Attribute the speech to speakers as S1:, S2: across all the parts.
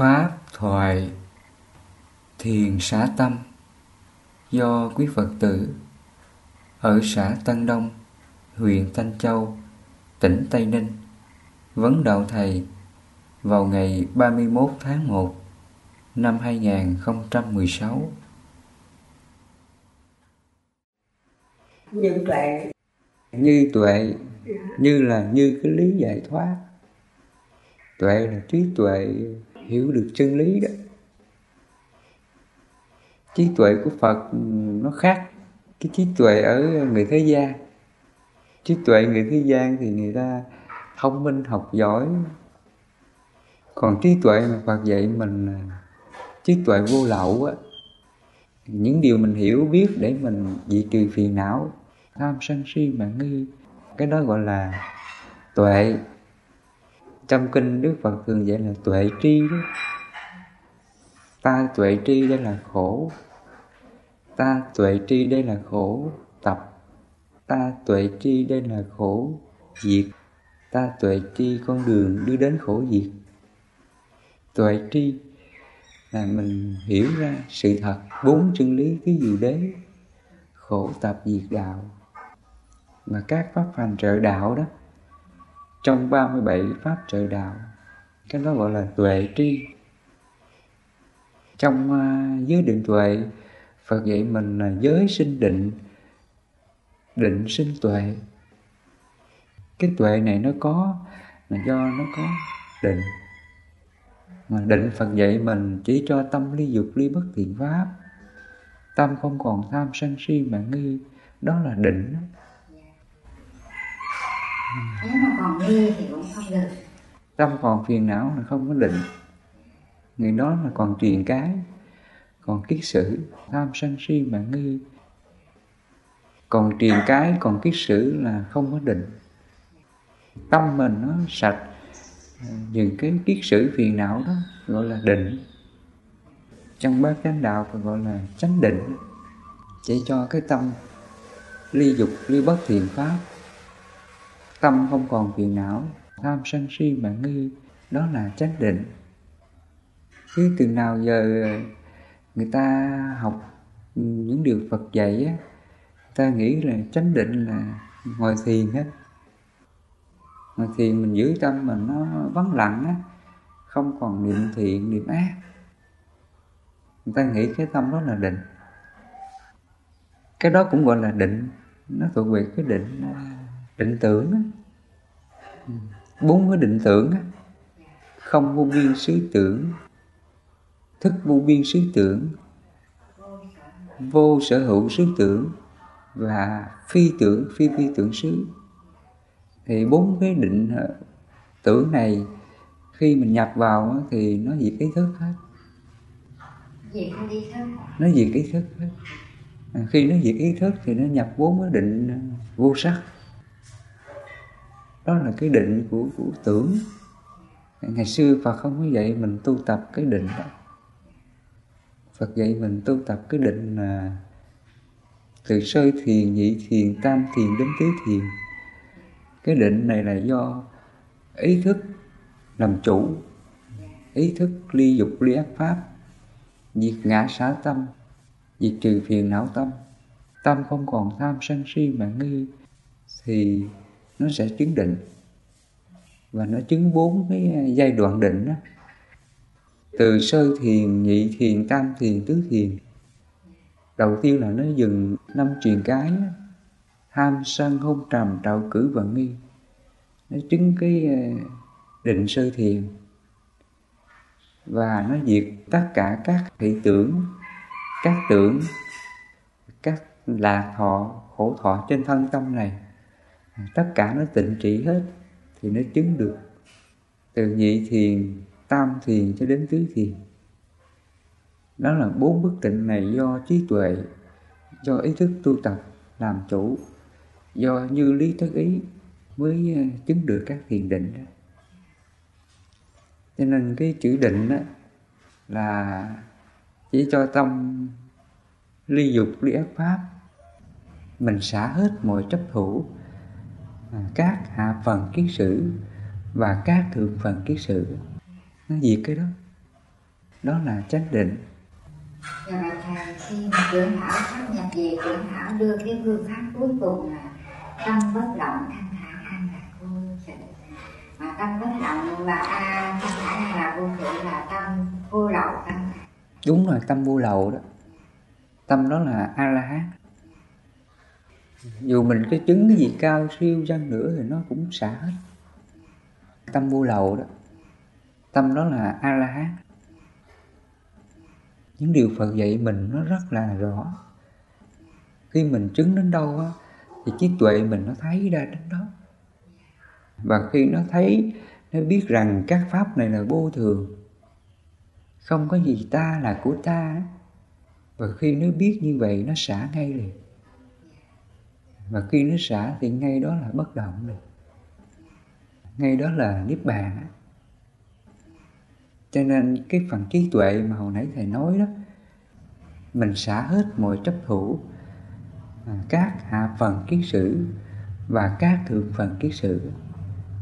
S1: Pháp thoại Thiền xá tâm do quý Phật tử ở xã Tân Đông, huyện Thanh Châu, tỉnh Tây Ninh vấn đạo thầy vào ngày 31 tháng 1 năm 2016.
S2: Như tuệ.
S1: Như tuệ như là như cái lý giải thoát. Tuệ là trí tuệ hiểu được chân lý đó. Trí tuệ của phật, nó khác cái trí tuệ ở người thế gian. Trí tuệ người thế gian thì người ta thông minh, học giỏi. Còn trí tuệ mà phật dạy mình là trí tuệ vô lậu á. Những điều mình hiểu, biết để mình diệt trừ phiền não, tham sân si mà nghi, cái đó gọi là tuệ trong kinh đức phật thường dạy là tuệ tri đó. Ta tuệ tri đây là khổ. Ta tuệ tri đây là khổ tập. Ta tuệ tri đây là khổ diệt. Ta tuệ tri con đường đưa đến khổ diệt. Tuệ tri là mình hiểu ra sự thật, bốn chân lý, cái gì đấy, khổ tập diệt đạo. Và các pháp hành trợ đạo đó trong 37 pháp trợ đạo cái đó gọi là tuệ tri. Trong uh, giới định tuệ Phật dạy mình là giới sinh định định sinh tuệ. Cái tuệ này nó có là do nó có định. Mà định Phật dạy mình chỉ cho tâm ly dục ly bất thiện pháp. Tâm không còn tham sân si mà nghi đó là định
S2: nếu mà còn nghi thì cũng không được.
S1: Tâm còn phiền não là không có định. Người đó là còn truyền cái, còn kiết sử, tham sân si mà nghi. Còn truyền cái, còn kiết sử là không có định. Tâm mình nó sạch, những cái kiết sử phiền não đó gọi là định. Trong bát chánh đạo còn gọi là chánh định. Chỉ cho cái tâm ly dục, ly bất thiện pháp tâm không còn phiền não, tham sân si mà nghi, đó là chánh định. Chứ từ nào giờ người ta học những điều Phật dạy á ta nghĩ là chánh định là ngồi thiền á. Ngồi thiền mình giữ tâm mình nó vắng lặng á, không còn niệm thiện, niệm ác. Người ta nghĩ cái tâm đó là định. Cái đó cũng gọi là định, nó thuộc về cái định định tưởng bốn cái định tưởng không vô biên xứ tưởng. Thức vô biên xứ tưởng vô sở hữu xứ tưởng và phi tưởng phi phi tưởng xứ. Thì bốn cái định ờ, tưởng này khi mình nhập vào thì nó diệt ý thức hết. Nó diệt ý thức hết. À, khi nó diệt ý thức thì nó nhập bốn cái định vô sắc đó là cái định của của tưởng. Ngày xưa Phật không có dạy mình tu tập cái định đó. Phật dạy mình tu tập cái định là từ sơ thiền, nhị thiền, tam thiền đến tứ thiền. Cái định này là do ý thức làm chủ, ý thức ly dục, ly ác pháp, diệt ngã xả tâm, diệt trừ phiền não tâm. Tâm không còn tham sân si mà nghi thì nó sẽ chứng định. Và nó chứng bốn cái giai đoạn định đó. Từ sơ thiền, nhị thiền, tam thiền, tứ thiền. Đầu tiên là nó dừng năm truyền cái tham, sân, hôn, trầm, trạo cử và nghi. Nó chứng cái ờ, định sơ thiền. Và nó diệt tất cả các thị tưởng, các tưởng, các lạc thọ, khổ thọ trên thân tâm này tất cả nó tịnh trị hết thì nó chứng được từ nhị thiền, tam thiền cho đến tứ thiền. Đó là bốn bức tịnh này do trí tuệ, do ý thức tu tập làm chủ, do như lý thức ý mới ờ, chứng được các thiền định đó. Cho nên cái chữ định đó là chỉ cho tâm ly dục, ly ác pháp, mình xả hết mọi chấp thủ các hạ phần kiết sử và các thượng phần kiết sử. Nó diệt cái đó. Đó là chánh định.
S2: Này thầy khi mà trưởng hảo sắp nhập về trưởng hảo đưa cái phương pháp cuối cùng là tâm bất động thanh thản an lạc vô sự. Mà tâm bất động và a thanh thản an lạc vô sự là tâm vô lậu tâm
S1: đúng rồi tâm vô lậu đó. Tâm đó là a la hán dù mình cái chứng cái gì cao siêu chăng nữa thì nó cũng xả hết. Tâm vô lậu đó. Tâm đó là a la hán những điều phật dạy mình nó rất là rõ. Khi mình chứng đến đâu á, thì trí tuệ mình nó thấy ra đến đó. Và khi nó thấy, nó biết rằng các pháp này là vô thường. Không có gì ta là của ta. Và khi nó biết như vậy, nó xả ngay liền và khi nó xả thì ngay đó là bất động rồi, ngay đó là niết bàn cho nên cái phần trí tuệ mà hồi nãy thầy nói đó mình xả hết mọi chấp thủ à, các hạ phần kiến sử và các thượng phần kiến sử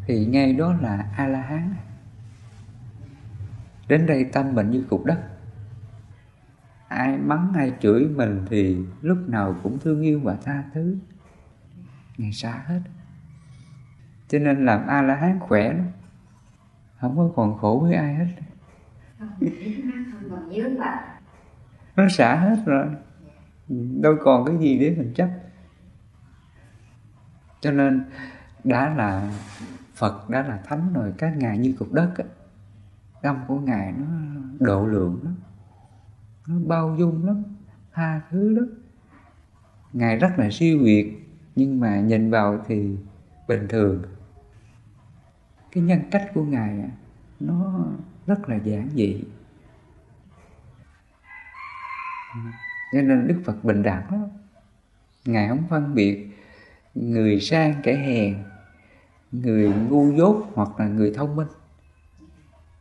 S1: thì ngay đó là a la hán đến đây tâm mình như cục đất. Ai mắng ai chửi mình thì lúc nào cũng thương yêu và tha thứ ngày xa hết. Cho nên làm a la hán khỏe lắm. Không có còn khổ với ai hết. Nó xả hết rồi. Đâu còn cái gì để mình chấp. Cho nên đã là Phật, đã là thánh rồi, các ngài như cục đất á, tâm của ngài nó độ lượng lắm. Nó bao dung lắm, tha thứ lắm. Ngài rất là siêu việt nhưng mà nhìn vào thì bình thường. Cái nhân cách của ngài à, nó rất là giản dị. Cho nên đức phật bình đẳng lắm. Ngài không phân biệt người sang kẻ hèn, người ngu dốt hoặc là người thông minh.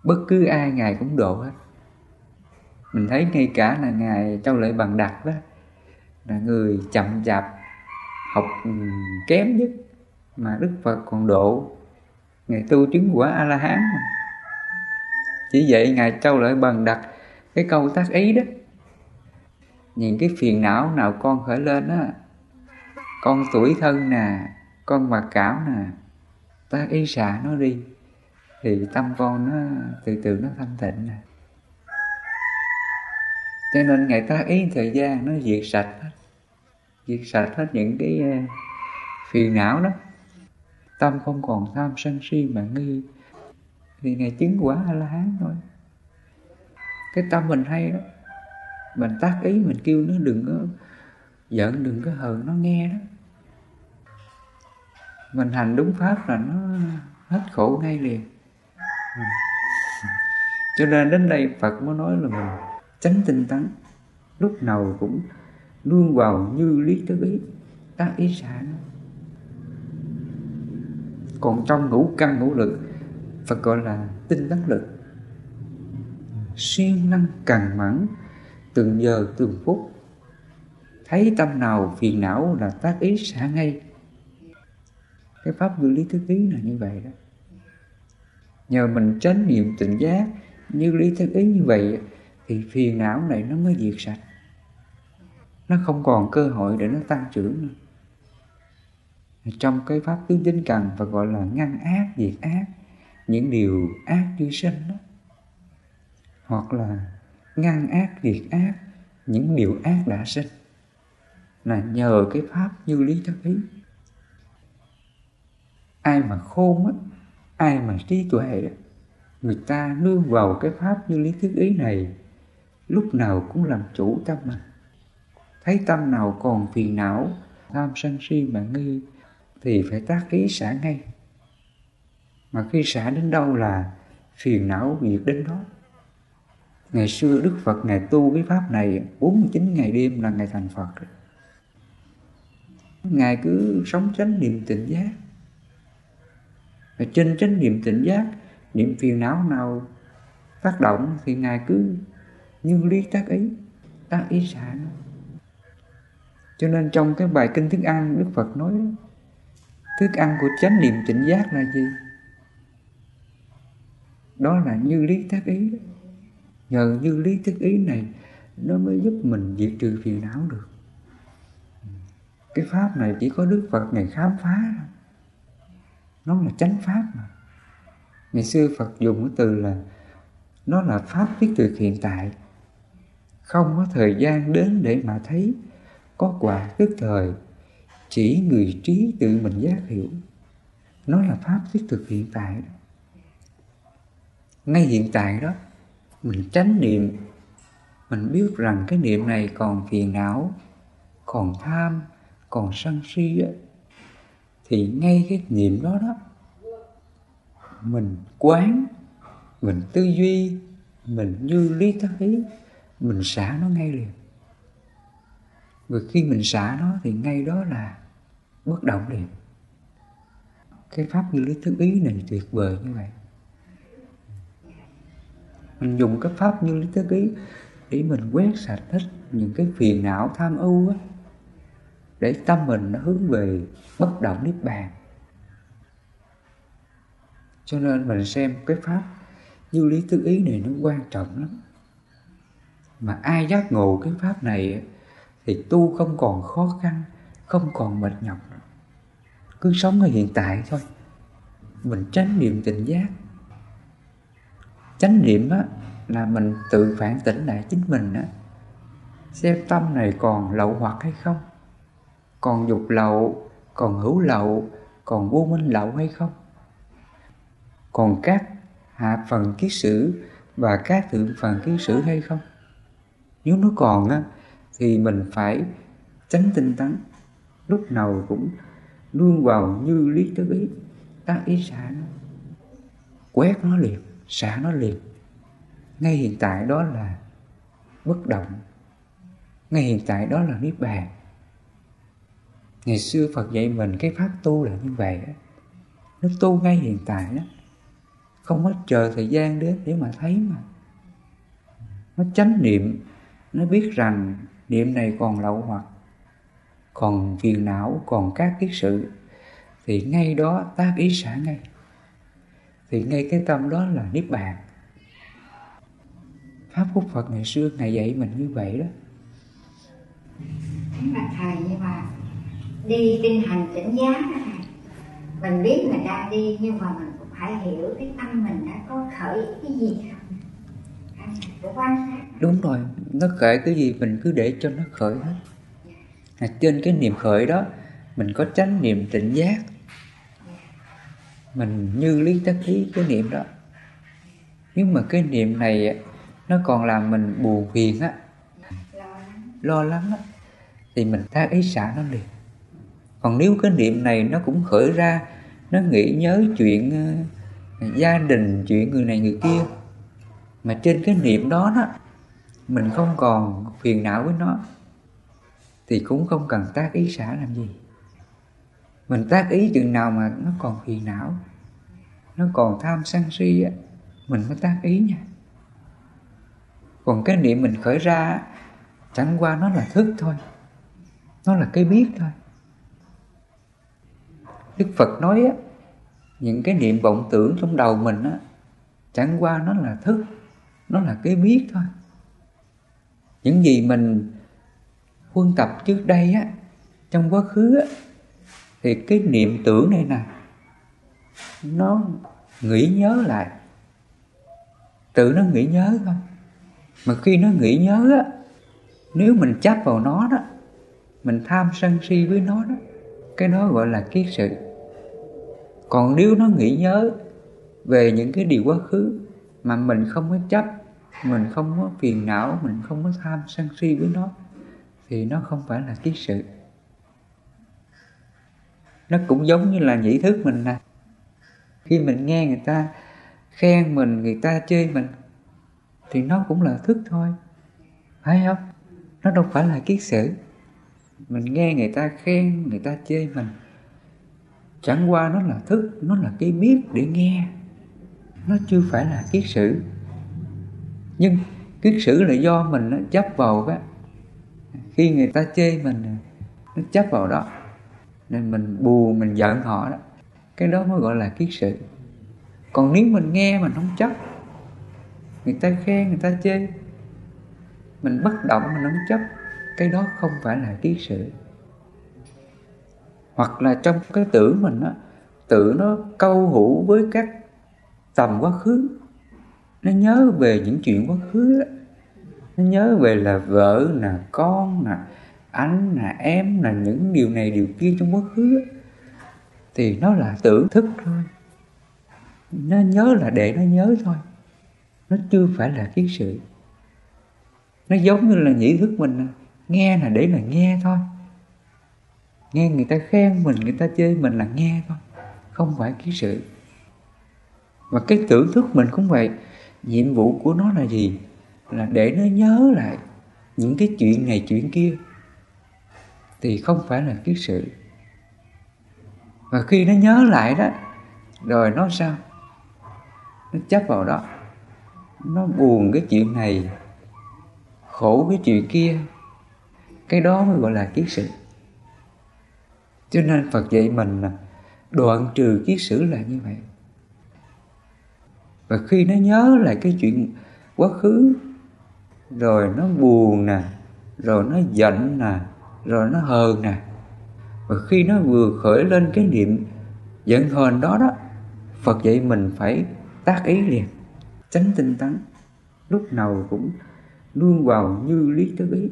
S1: Bất cứ ai ngài cũng độ hết. Mình thấy ngay cả là ngài châu lợi bằng đặt đó, là người chậm chạp học ừ, kém nhất mà đức phật còn độ ngài tu chứng quả a la hán mà chỉ vậy ngài châu lợi bằng đặt cái câu tác ý đó. Những cái phiền não nào con khởi lên á, con tuổi thân nè, con mặc cảm nè, ta ý xả nó đi, thì tâm con nó từ từ nó thanh tịnh nè. Cho nên ngày ta ý thời gian nó diệt sạch hết diệt sạch hết những cái ờ, phiền não đó. Tâm không còn tham sân si mà nghi. Thì ngày chứng quả a la hán thôi. Cái tâm mình hay đó. Mình tác ý, mình kêu nó đừng có giận, đừng có hờn, nó nghe đó. Mình hành đúng pháp là nó hết khổ ngay liền. Cho nên đến đây phật mới nói là mình tránh tinh tấn. Lúc nào cũng luôn vào như lý thức ý. Tác ý xả còn trong ngũ căn ngũ lực, Phật gọi là tinh tấn lực. Siêng năng càng mẫn từng giờ từng phút. Thấy tâm nào phiền não là tác ý xả ngay. Cái pháp như lý thức ý là như vậy đó. Nhờ mình chánh niệm tỉnh giác như lý thức ý như vậy, thì phiền não này nó mới diệt sạch nó không còn cơ hội để nó tăng trưởng nữa. Trong cái pháp tướng tinh cần và gọi là ngăn ác, diệt ác, những điều ác duy sinh đó, hoặc là ngăn ác, diệt ác, những điều ác đã sinh, là nhờ cái pháp như lý thức ý. Ai mà khôn á ai mà trí tuệ người ta nương vào cái pháp như lý thức ý này, lúc nào cũng làm chủ tâm mình thấy tâm nào còn phiền não, tham sân si mà nghi, thì phải tác ý xả ngay. Mà khi xả đến đâu là phiền não diệt đến đó. Ngày xưa đức phật ngài tu cái pháp này 49 ngày đêm là ngày thành phật. Ngài cứ sống chánh niệm tỉnh giác. Và trên chánh niệm tỉnh giác, niệm phiền não nào tác động thì ngài cứ như lý tác ý tác ý xả nó cho nên trong cái bài kinh thức ăn, đức phật nói thức ăn của chánh niệm tỉnh giác là gì? Đó là như lý tác ý. Nhờ như lý thức ý này, nó mới giúp mình diệt trừ phiền não được. Cái pháp này chỉ có đức phật ngày khám phá nó là chánh pháp mà. Ngày xưa phật dùng cái từ là, nó là pháp viết từ hiện tại. Không có thời gian đến để mà thấy có quả tức thời chỉ người trí tự mình giác hiểu. Nó là pháp thiết thực hiện tại. Ngay hiện tại đó mình tránh niệm. Mình biết rằng cái niệm này còn phiền não còn tham còn sân si á, thì ngay cái niệm đó đó mình quán mình tư duy mình như lý tới mình xả nó ngay liền rồi khi mình xả nó thì ngay đó là bất động liền. Cái pháp như lý thức ý này tuyệt vời như vậy. Mình dùng cái pháp như lý thức ý để mình quét sạch hết những cái phiền não, tham ưu á, để tâm mình nó hướng về bất động niết bàn. Cho nên mình xem cái pháp như lý tư ý này nó quan trọng lắm. Mà ai giác ngộ cái pháp này thì tu không còn khó khăn, không còn mệt nhọc. Cứ sống ở hiện tại thôi. Mình tránh niệm tỉnh giác. Chánh niệm á, là mình tự phản tỉnh lại chính mình á. Xem tâm này còn lậu hoặc hay không? Còn dục lậu, còn hữu lậu, còn vô minh lậu hay không? Còn các hạ phần kiết sử và các thượng phần kiết sử hay không? Nếu nó còn á thì mình phải tránh tinh tấn. Lúc nào cũng luôn vào như lý tứ ý tác ý xả nó, quét nó liền, xả nó liền. Ngay hiện tại đó là bất động, ngay hiện tại đó là niết bàn. Ngày xưa phật dạy mình cái pháp tu là như vậy đó. nó tu ngay hiện tại đó không có chờ thời gian đến để mà thấy mà. Nó chánh niệm, nó biết rằng niệm này còn lậu hoặc, còn phiền não, còn các kiết sự, thì ngay đó tác ý xả ngay. Thì ngay cái tâm đó là niết bàn. Pháp của phật ngày xưa, ngày dạy mình như vậy đó.
S2: Thế thầy, nhưng mà đi kinh hành tỉnh giác đó thầy, mình biết mình đang đi, nhưng mà mình cũng phải hiểu cái tâm mình đã có khởi cái gì không phải quan sát
S1: đúng rồi nó khởi cái gì mình cứ để cho nó khởi hết. À, trên cái niềm khởi đó mình có tránh niệm tỉnh giác. Mình như lý tác ý cái niệm đó. Nếu mà cái niệm này nó còn làm mình buồn phiền á. Lo lắng á thì mình ta ý xả nó liền. Còn nếu cái niệm này nó cũng khởi ra nó nghĩ nhớ chuyện uh, gia đình chuyện người này người kia mà trên cái niệm đó đó, mình không còn phiền não với nó, thì cũng không cần tác ý xả làm gì. Mình tác ý chừng nào mà nó còn phiền não, nó còn tham sân si á, mình mới tác ý nha. Còn cái niệm mình khởi ra chẳng qua nó là thức thôi, nó là cái biết thôi. Đức phật nói á, những cái niệm vọng tưởng trong đầu mình á, chẳng qua nó là thức nó là cái biết thôi. Những gì mình huân tập trước đây á, trong quá khứ á, thì cái niệm tưởng này nè, nó nghĩ nhớ lại. Tự nó nghĩ nhớ thôi. Mà khi nó nghĩ nhớ á, nếu mình chấp vào nó đó, mình tham sân si với nó đó, cái đó gọi là kiết sự. Còn nếu nó nghĩ nhớ về những cái điều quá khứ mà mình không có chấp mình không có phiền não, mình không có tham sân si với nó, thì nó không phải là kiết sự. Nó cũng giống như là nhĩ thức mình nè. Khi mình nghe người ta khen mình, người ta chê mình, thì nó cũng là thức thôi. Phải không? Nó đâu phải là kiết sử mình nghe người ta khen, người ta chê mình, chẳng qua nó là thức, nó là cái biết để nghe. Nó chưa phải là kiết sử nhưng kiết sử là do mình nó chấp vào cái, khi người ta chê mình, nó chấp vào đó. Nên mình buồn mình giận họ đó. Cái đó mới gọi là kiết sự. Còn nếu mình nghe, mình không chấp, người ta khen, người ta chê, mình bất động, mình không chấp, cái đó không phải là kiết sự. Hoặc là trong cái tưởng mình á tự nó câu hữu với các tầm quá khứ nó nhớ về những chuyện quá khứ đó. nó nhớ về là vợ nè, con nè, anh nè, em là những điều này, điều kia trong quá khứ đó. thì nó là tưởng thức thôi. Nó nhớ là để nó nhớ thôi. Nó chưa phải là kiến sự. Nó giống như là nhĩ thức mình nghe là để là nghe thôi. Nghe người ta khen mình, người ta chê mình là nghe thôi. Không phải kiến sự. Và cái tưởng thức mình cũng vậy nhiệm vụ của nó là gì? Là để nó nhớ lại những cái chuyện này, chuyện kia. Thì không phải là kiến sự. Và khi nó nhớ lại đó, rồi nó sao? Nó chấp vào đó. Nó buồn cái chuyện này, khổ cái chuyện kia. Cái đó mới gọi là kiết sự. Cho nên phật dạy mình đoạn trừ kiết sử là như vậy và khi nó nhớ lại cái chuyện quá khứ, rồi nó buồn nè, rồi nó giận nè, rồi nó hờn nè. Và khi nó vừa khởi lên cái niệm giận hờn đó đó, phật dạy mình phải tác ý liền tránh tinh tấn. Lúc nào cũng luôn vào như lý tất ý,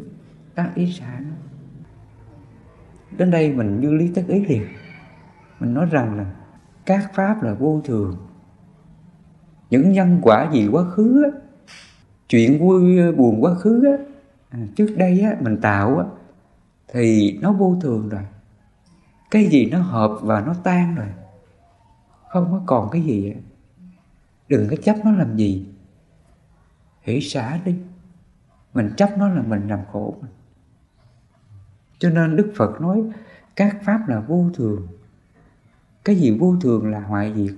S1: tác ý xả nó. Đến đây mình như lý tất ý liền. Mình nói rằng là các pháp là vô thường những nhân quả gì quá khứ á, chuyện vui buồn quá khứ á, à, trước đây á, mình tạo á, thì nó vô thường rồi. Cái gì nó hợp và nó tan rồi không có còn cái gì á. đừng có chấp nó làm gì. Hỷ xả đi. Mình chấp nó là mình làm khổ mình. Cho nên đức phật nói các pháp là vô thường. Cái gì vô thường là hoại diệt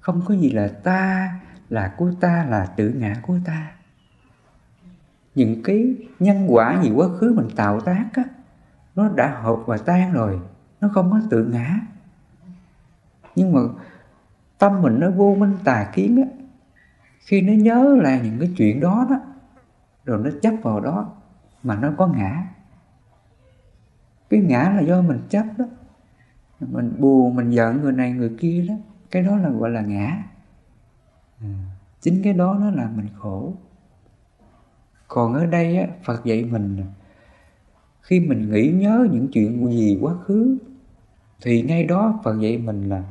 S1: không có gì là ta là của ta, là tự ngã của ta. Những cái nhân quả gì quá khứ mình tạo tác á, nó đã hợp và tan rồi, nó không có tự ngã. Nhưng mà tâm mình nó vô minh tà kiến á, khi nó nhớ là những cái chuyện đó đó, rồi nó chấp vào đó mà nó có ngã. Cái ngã là do mình chấp đó. Mình buồn, mình giận người này, người kia đó. Cái đó là, gọi là ngã à, chính cái đó nó làm mình khổ. Còn ở đây á, Phật dạy mình khi mình nghĩ nhớ những chuyện gì quá khứ thì ngay đó Phật dạy mình là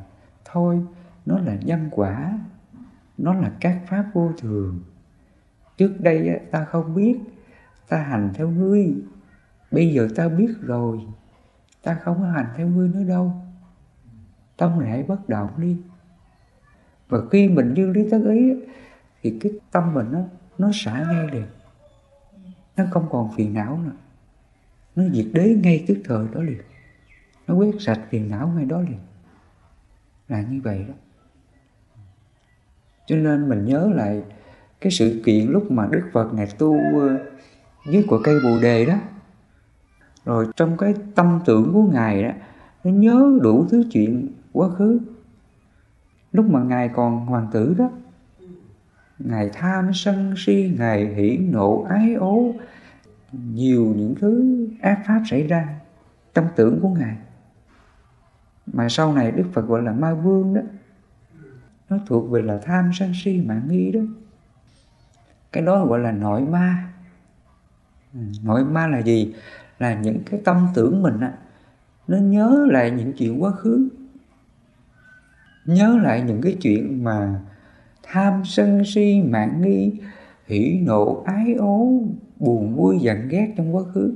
S1: thôi nó là nhân quả nó là các pháp vô thường. Trước đây ta không biết ta hành theo ngươi. Bây giờ ta biết rồi ta không có hành theo ngươi nữa đâu. Tâm lại bất động đi và khi mình như lý tác ý thì cái tâm mình nó nó xả ngay liền. Nó không còn phiền não nữa. Nó diệt đế ngay tức thời đó liền. Nó quét sạch phiền não ngay đó liền. Là như vậy đó. Cho nên mình nhớ lại cái sự kiện lúc mà Đức Phật Ngài tu ờ, dưới của cây Bồ Đề đó. Rồi trong cái tâm tưởng của Ngài đó, nó nhớ đủ thứ chuyện quá khứ lúc mà Ngài còn hoàng tử đó, Ngài tham sân si, Ngài hiển nộ ái ố, nhiều những thứ ác pháp xảy ra trong tưởng của Ngài. Mà sau này Đức Phật gọi là ma vương đó, nó thuộc về là tham sân si mạng nghi đó. Cái đó gọi là nội ma. Nội ma là gì? Là những cái tâm tưởng mình á, nó nhớ lại những chuyện quá khứ nhớ lại những cái chuyện mà tham sân si mạng nghi hỉ nộ ái ố buồn vui giận ghét trong quá khứ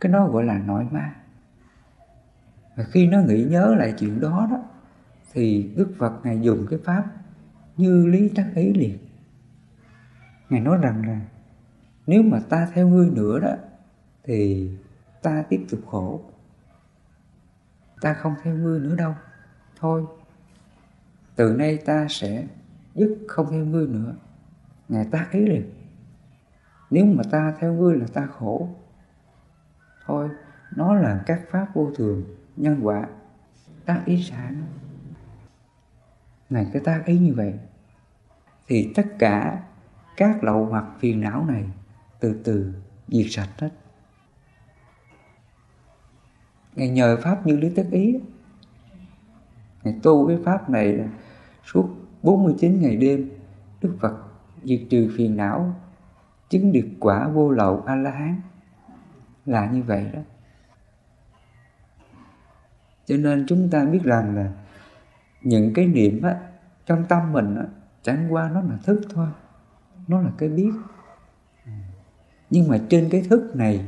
S1: cái đó gọi là nội ma và khi nó nghĩ nhớ lại chuyện đó đó thì Đức Phật Ngài dùng cái pháp như lý tác ý liền. Ngài nói rằng là nếu mà ta theo ngươi nữa đó thì ta tiếp tục khổ. Ta không theo ngươi nữa đâu. Thôi, từ nay ta sẽ dứt không theo ngươi nữa. Ngài ta ý liền. Nếu mà ta theo ngươi là ta khổ. Thôi, nó là các pháp vô thường, nhân quả, tác ý xả nó ngài cái tác ý như vậy thì tất cả các lậu hoặc phiền não này từ từ diệt sạch hết Ngài nhờ Pháp như lý tất ý Ngài tu cái Pháp này suốt 49 ngày đêm Đức Phật diệt trừ phiền não Chứng được quả vô lậu A-la-hán. Là như vậy đó. Cho nên chúng ta biết rằng là Những cái niệm á, trong tâm mình á, Chẳng qua nó là thức thôi Nó là cái biết. Nhưng mà trên cái thức này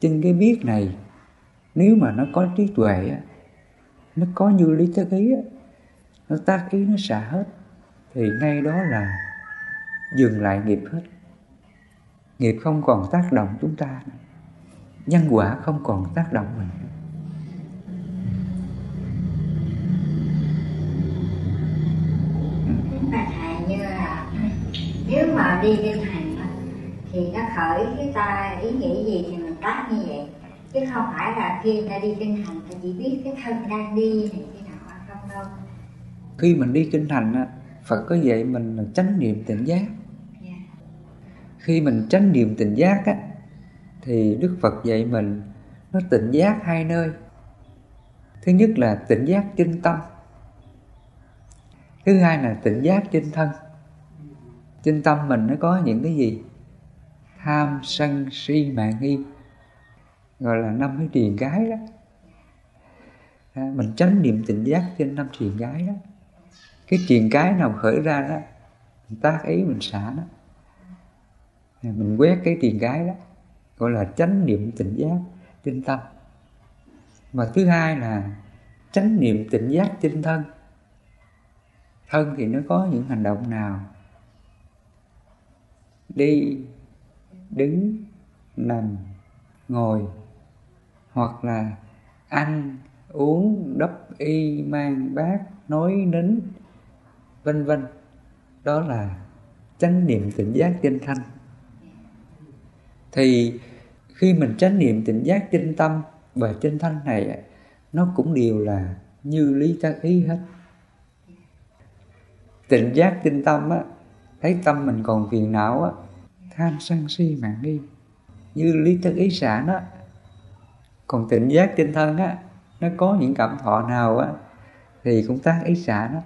S1: Trên cái biết này nếu mà nó có trí tuệ á, nó có như lý thức ý á, nó tác ý nó xả hết. Thì ngay đó là dừng lại nghiệp hết. Nghiệp không còn tác động chúng ta nhân quả không còn tác động mình
S2: như là nếu mà đi kinh hành thì nó khởi cái ta ý nghĩ gì thì mình tác như vậy. Chứ không phải là khi ta đi kinh hành, ta chỉ biết cái thân đang đi này kia
S1: khi mình đi kinh hành á Phật có dạy mình là chánh niệm tỉnh giác. Dạ. khi mình chánh niệm tỉnh giác á thì Đức Phật dạy mình nó tỉnh giác hai nơi. Thứ nhất là tỉnh giác trên tâm thứ hai là tỉnh giác trên thân. Trên tâm mình nó có những cái gì? Tham sân si mạng nghi gọi là năm cái triền gái đó. Mình tránh niệm tỉnh giác trên năm triền gái đó cái triền cái nào khởi ra đó, mình tác ý, mình xả đó mình quét cái triền cái đó, gọi là chánh niệm tỉnh giác tinh tâm và thứ hai là chánh niệm tỉnh giác tinh thân. Thân thì nó có những hành động nào? Đi, đứng, nằm, ngồi, hoặc là ăn, uống, đắp y, mang bát, nói nín vân vân. Đó là chánh niệm tỉnh giác tinh thanh. Thì khi mình chánh niệm tỉnh giác tinh tâm và tinh thanh này, nó cũng đều là như lý tác ý hết. Tỉnh giác tinh tâm á, thấy tâm mình còn phiền não á, tham sân si mạng nghi. Như lý tác ý xả đó còn tỉnh giác tinh thân á, nó có những cảm thọ nào á, thì cũng tác ý xả đó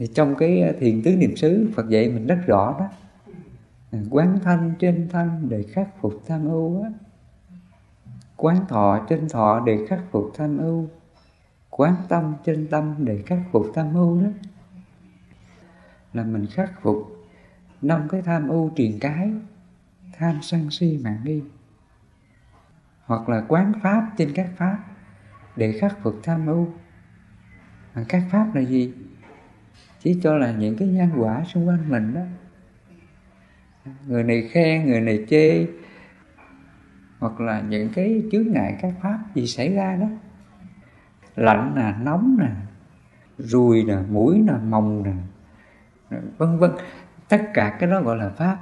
S1: thì trong cái ờ, thiền tứ niệm xứ, Phật dạy mình rất rõ đó. Ừ, quán thanh trên thân để khắc phục tham ưu á. Quán thọ trên thọ để khắc phục tham ưu. Quán tâm trên tâm để khắc phục tham ưu đó. Là mình khắc phục năm cái tham ưu truyền cái, tham sân si mạng nghi. Hoặc là quán pháp trên các pháp để khắc phục tham ưu. À, các pháp là gì? Chỉ cho là những cái nhân quả xung quanh mình đó. Người này khen, người này chê, hoặc là những cái chướng ngại các pháp gì xảy ra đó. Lạnh nè, nóng nè, ruồi nè, mũi nè, mồng nè, vân vân. Tất cả cái đó gọi là pháp.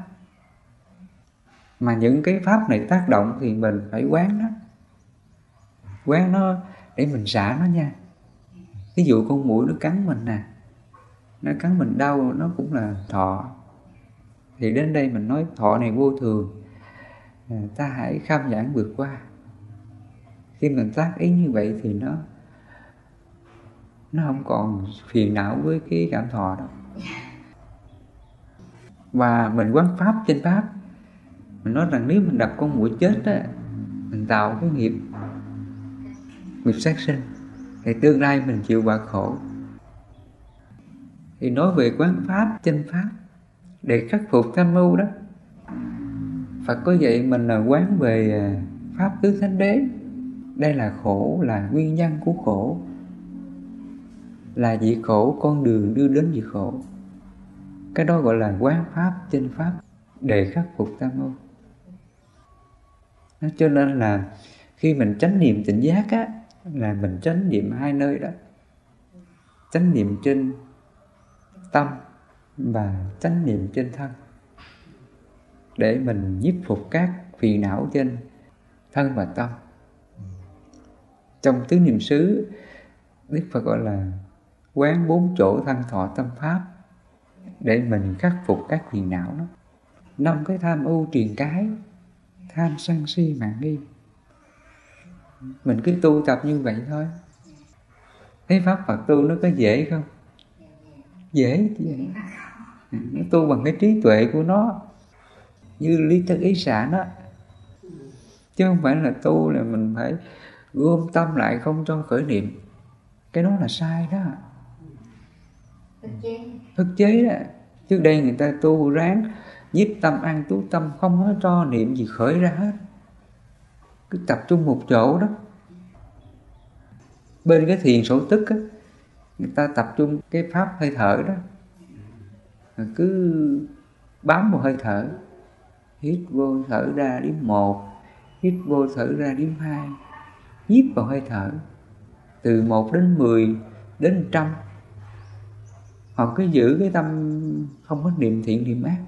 S1: Mà những cái pháp này tác động thì mình phải quán nó. Quán nó để mình xả nó nha. Ví dụ con mũi nó cắn mình nè nó cắn mình đau, nó cũng là thọ. Thì đến đây mình nói thọ này vô thường. À, ta hãy kham giảng vượt qua. Khi mình tác ý như vậy thì nó nó không còn phiền não với cái cảm thọ đó. Và mình quán pháp trên pháp, mình nói rằng nếu mình đập con mũi chết á, mình tạo cái nghiệp nghiệp sát sinh, thì tương lai mình chịu quả khổ thì nói về quán pháp chân pháp, để khắc phục tham mưu đó. Phật có dạy mình là quán về à, pháp tứ thánh đế. Đây là khổ, là nguyên nhân của khổ. Là dị khổ, con đường đưa đến dị khổ. Cái đó gọi là quán pháp chân pháp, để khắc phục tham mưu. Nó cho nên là khi mình chánh niệm tỉnh giác á, là mình chánh niệm hai nơi đó. Chánh niệm trên tâm và chánh niệm trên thân, để mình nhiếp phục các phiền não trên thân và tâm. Trong tứ niệm xứ, đức phật gọi là quán bốn chỗ thân thọ tâm pháp, để mình khắc phục các phiền não đó. Năm cái tham ưu truyền cái, tham sân si mạng nghi. Mình cứ tu tập như vậy thôi. Thấy pháp Phật tu nó có dễ không? Dễ chứ. Nó tu bằng cái trí tuệ của nó như lý thức ý xả đó. Chứ không phải là tu là mình phải gom tâm lại không cho khởi niệm. Cái đó là sai đó. Ức chế. Đó. Trước đây người ta tu ráng nhiếp tâm an tú tâm không có cho niệm gì khởi ra hết. Cứ tập trung một chỗ đó. Bên cái thiền sổ tức á người ta tập trung cái pháp hơi thở đó. Cứ bám một hơi thở. Hít vô thở ra điểm một, hít vô thở ra điểm hai nhiếp vào hơi thở. Từ một đến mười, đến trăm. Họ cứ giữ cái tâm không có niệm thiện, niệm ác.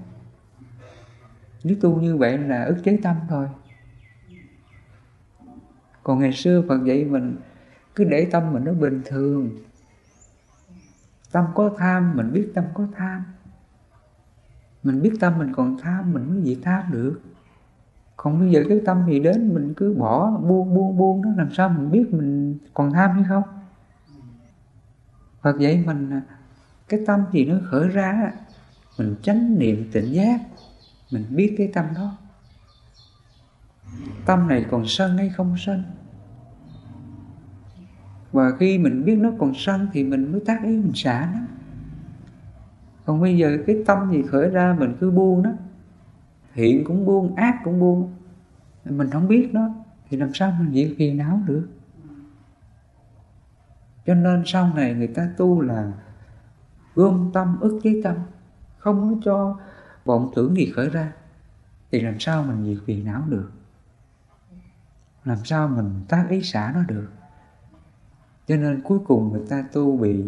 S1: Nếu tu như vậy là ức chế tâm thôi. Còn ngày xưa Phật dạy mình, cứ để tâm mình nó bình thường tâm có tham, mình biết tâm có tham. Mình biết tâm mình còn tham, mình mới gì tham được. Còn bây giờ cái tâm gì đến, mình cứ bỏ, buông buông buông đó, làm sao mình biết mình còn tham hay không? Phật vậy mình, cái tâm gì nó khởi ra, mình tránh niệm tỉnh giác, mình biết cái tâm đó. Tâm này còn sân hay không sân? Và khi mình biết nó còn sân thì mình mới tác ý mình xả nó. Còn bây giờ cái tâm gì khởi ra mình cứ buông nó thiện cũng buông, ác cũng buông. Mình không biết nó, thì làm sao mình diệt phiền não được? Cho nên sau này người ta tu là gom tâm, ức chế tâm, không có cho vọng tưởng gì khởi ra, thì làm sao mình diệt phiền não được? Làm sao mình tác ý xả nó được? Cho nên cuối cùng người ta tu bị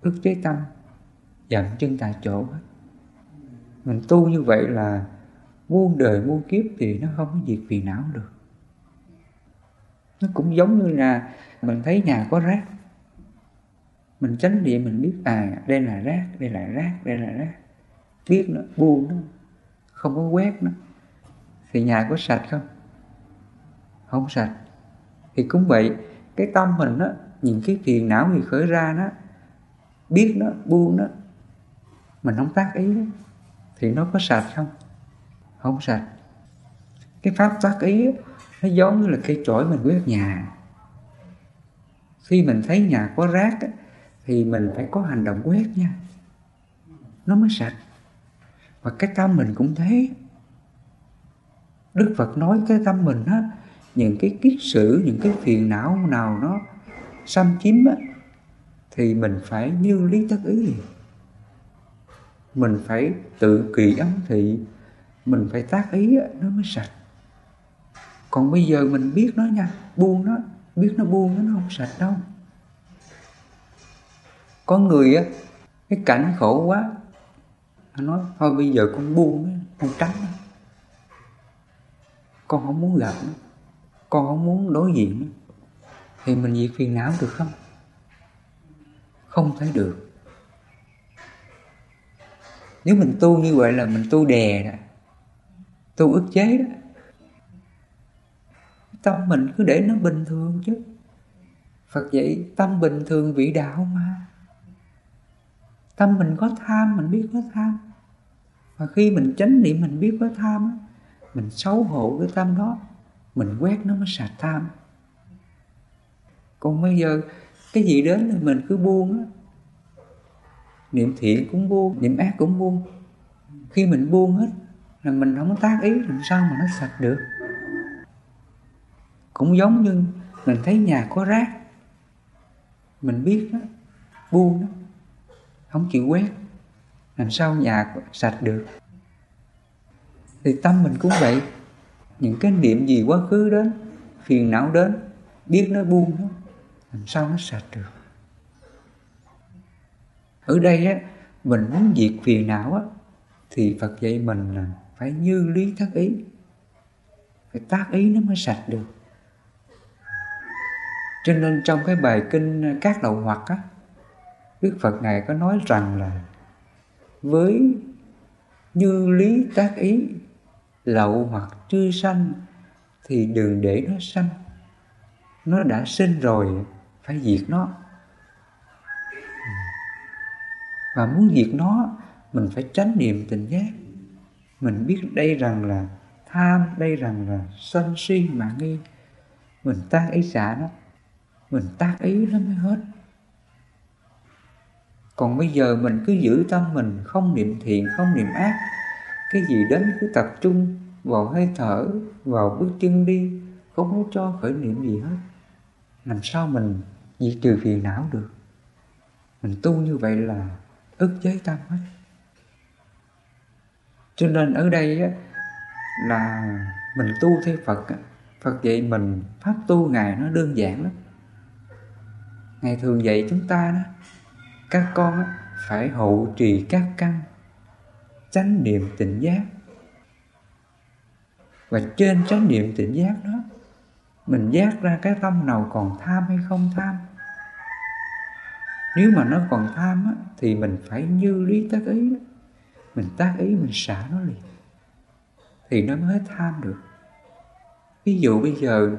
S1: ức chế tâm, dậm chân tại chỗ mình tu như vậy là muôn đời muôn kiếp thì nó không có diệt phiền não được. Nó cũng giống như là mình thấy nhà có rác. Mình tránh niệm mình biết à đây là rác, đây là rác, đây là rác. Biết nó, buông nó, không có quét nó. Thì nhà có sạch không? Không sạch. Thì cũng vậy, cái tâm mình đó những cái phiền não gì khởi ra nó biết nó buông nó mình không tác ý đó, thì nó có sạch không? Không sạch. Cái pháp tác ý đó, nó giống như là cây chổi mình quét nhà. Khi mình thấy nhà có rác đó, thì mình phải có hành động quét nha. Nó mới sạch. Và cái tâm mình cũng thế. Đức Phật nói cái tâm mình á những cái kiết sử những cái phiền não nào nó xâm chiếm á thì mình phải như lý tất ý mình phải tự kỳ ấm thị mình phải tác ý á, nó mới sạch. Còn bây giờ mình biết nó nha buông nó biết nó buông nó, nó không sạch đâu. Có người á cái cảnh khổ quá nó nói thôi bây giờ con buông con tránh con không muốn gặp nó con không muốn đối diện nó thì mình diệt phiền não được không? Không thấy được. Nếu mình tu như vậy là mình tu đè đó tu ức chế đó. Tâm mình cứ để nó bình thường chứ. Phật dạy, tâm bình thường vị đạo mà. Tâm mình có tham, mình biết có tham. Và khi mình chánh niệm mình biết có tham mình xấu hổ cái tâm đó, mình quét nó mới sạch tham còn bây giờ, cái gì đến thì mình cứ buông á. Niệm thiện cũng buông, niệm ác cũng buông. Khi mình buông hết, là mình không có tác ý làm sao mà nó sạch được. Cũng giống như mình thấy nhà có rác, mình biết đó buông đó không chịu quét, làm sao nhà sạch được. Thì tâm mình cũng vậy. Những cái niệm gì quá khứ đến, phiền não đến, biết nó buông nó làm sao nó sạch được? Ở đây á, mình muốn diệt phiền não á, thì Phật dạy mình là phải như lý thất ý. Phải tác ý nó mới sạch được. Cho nên trong cái bài kinh các đầu hoặc á, Đức Phật Ngài có nói rằng là với như lý tác ý, lậu hoặc chưa sanh thì đừng để nó sanh. Nó đã sinh rồi phải diệt nó. Và muốn diệt nó, mình phải tránh niệm tình giác. Mình biết đây rằng là tham, đây rằng là sân si mà nghi. Mình tác ý xả nó, mình tác ý nó mới hết. Còn bây giờ mình cứ giữ tâm mình, không niệm thiện, không niệm ác. Cái gì đến cứ tập trung vào hơi thở, vào bước chân đi, không có cho khởi niệm gì hết làm sao mình diệt trừ phiền não được? Mình tu như vậy là ức chế tâm hết. Cho nên ở đây á, là mình tu theo Phật á. Phật dạy mình pháp tu Ngài nó đơn giản lắm. Ngài thường dạy chúng ta đó Các con á, phải hộ trì các căn Chánh niệm tỉnh giác. Và trên chánh niệm tỉnh giác đó mình giác ra cái tâm nào còn tham hay không tham. Nếu mà nó còn tham á, Thì mình phải như lý tác ý. Đó. Mình tác ý mình xả nó liền. Thì nó mới tham được. Ví dụ bây giờ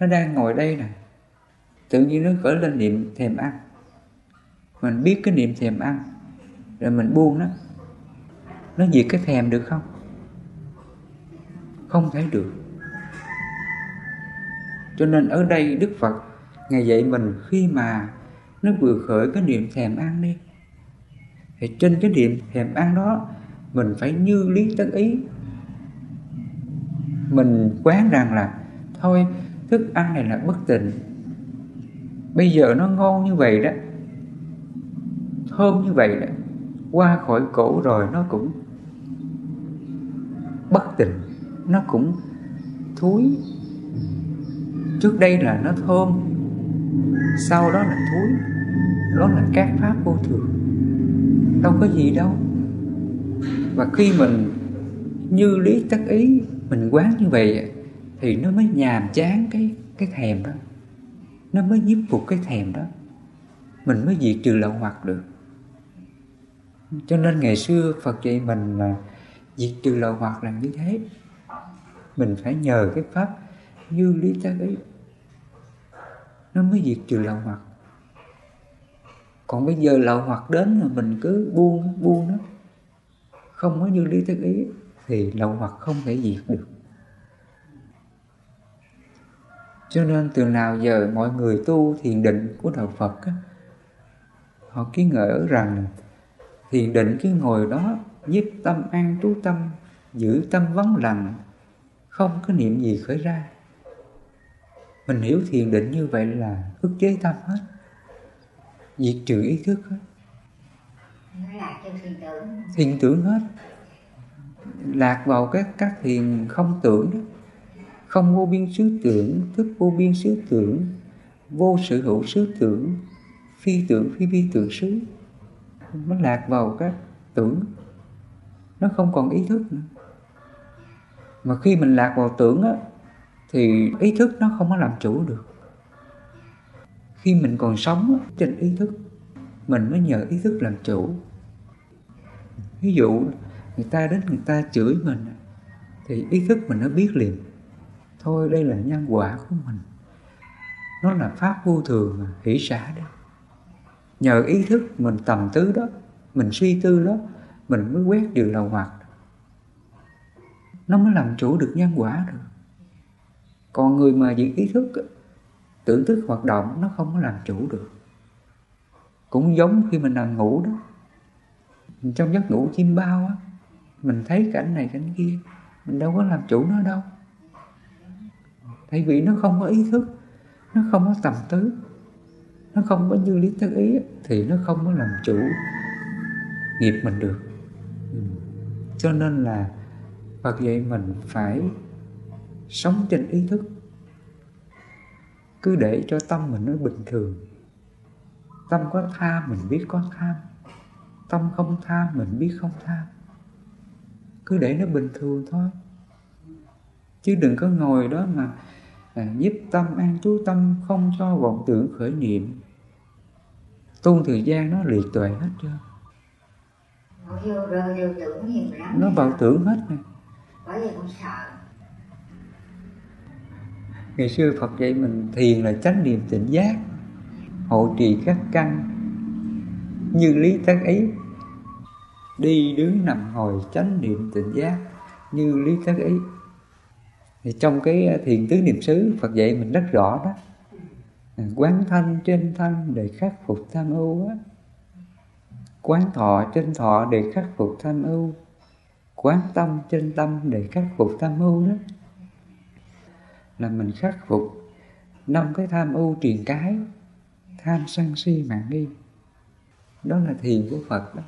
S1: nó đang ngồi đây nè. Tự nhiên nó khởi lên niệm thèm ăn. Mình biết cái niệm thèm ăn rồi mình buông nó. Nó diệt cái thèm được không? Không thể được cho nên ở đây đức phật ngài dạy mình khi mà nó vừa khởi cái niệm thèm ăn đi. Thì trên cái niệm thèm ăn đó, mình phải như lý tất ý. Mình quán rằng là, thôi, thức ăn này là bất tình bây giờ nó ngon như vậy đó, thơm như vậy đó, qua khỏi cổ rồi nó cũng bất tình nó cũng thúi trước đây là nó thơm, sau đó là thối, đó là các pháp vô thường. Đâu có gì đâu. Và khi mình như lý tất ý, mình quán như vậy thì nó mới nhàm chán cái cái thèm đó. Nó mới nhiếp phục cái thèm đó. Mình mới diệt trừ lậu hoặc được. Cho nên ngày xưa Phật dạy mình là diệt trừ lậu hoặc là như thế. Mình phải nhờ cái pháp như lý tác ý nó mới diệt trừ lậu hoặc còn bây giờ lậu hoặc đến là mình cứ buông buông nó. Không có như lý tác ý thì lậu hoặc không thể diệt được. Cho nên từ nào giờ mọi người tu thiền định của đạo Phật á, họ ký ngỡ rằng thiền định cái ngồi đó nhiếp tâm an trú tâm giữ tâm vắng lặng không có niệm gì khởi ra mình hiểu thiền định như vậy là ức chế tâm hết diệt trừ ý thức hết. Thiền tưởng hết. Lạc vào các các thiền không tưởng đó. Không vô biên xứ tưởng thức vô biên xứ tưởng vô sự hữu xứ tưởng phi tưởng phi phi tưởng xứ. Nó lạc vào các tưởng. Nó không còn ý thức nữa. Mà khi mình lạc vào tưởng á thì ý thức nó không có làm chủ được. Khi mình còn sống trên ý thức, mình mới nhờ ý thức làm chủ. Ví dụ, người ta đến người ta chửi mình thì ý thức mình nó biết liền. Thôi, đây là nhân quả của mình. Nó là pháp vô thường mà, hỷ xả đó. Nhờ ý thức mình tầm tứ đó, mình suy tư đó, mình mới quét điều lầu hoặc nó mới làm chủ được nhân quả được còn người mà giữ ý thức, tưởng thức hoạt động, nó không có làm chủ được. Cũng giống khi mình nằm ngủ đó. Trong giấc ngủ chim bao á, mình thấy cảnh này cảnh kia, mình đâu có làm chủ nó đâu. Tại vì nó không có ý thức, nó không có tầm tứ nó không có như lý thức ý thì nó không có làm chủ nghiệp mình được. Ừ. cho nên là, Phật dạy mình phải sống trên ý thức. Cứ để cho tâm mình nó bình thường. Tâm có tham mình biết có tham. Tâm không tham mình biết không tham cứ để nó bình thường thôi. Chứ đừng có ngồi đó mà à, nhiếp tâm an trú tâm không cho vọng tưởng khởi niệm. Tu thời gian nó liệt tuệ hết trơn.
S2: Lắm
S1: nó vào tưởng hết nè ngày xưa Phật dạy mình thiền là chánh niệm tỉnh giác hộ trì các căn. Như lý tác ý, đi đứng nằm ngồi chánh niệm tỉnh giác. Như lý tác ý. thì trong cái thiền tứ niệm xứ Phật dạy mình rất rõ đó. Quán thanh trên thanh để khắc phục tham ưu á. Quán thọ trên thọ để khắc phục tham ưu. Quán tâm trên tâm để khắc phục tham ưu đó là mình khắc phục. Năm cái tham ưu truyền cái, tham sân si mạng nghi. Đó là thiền của phật đó.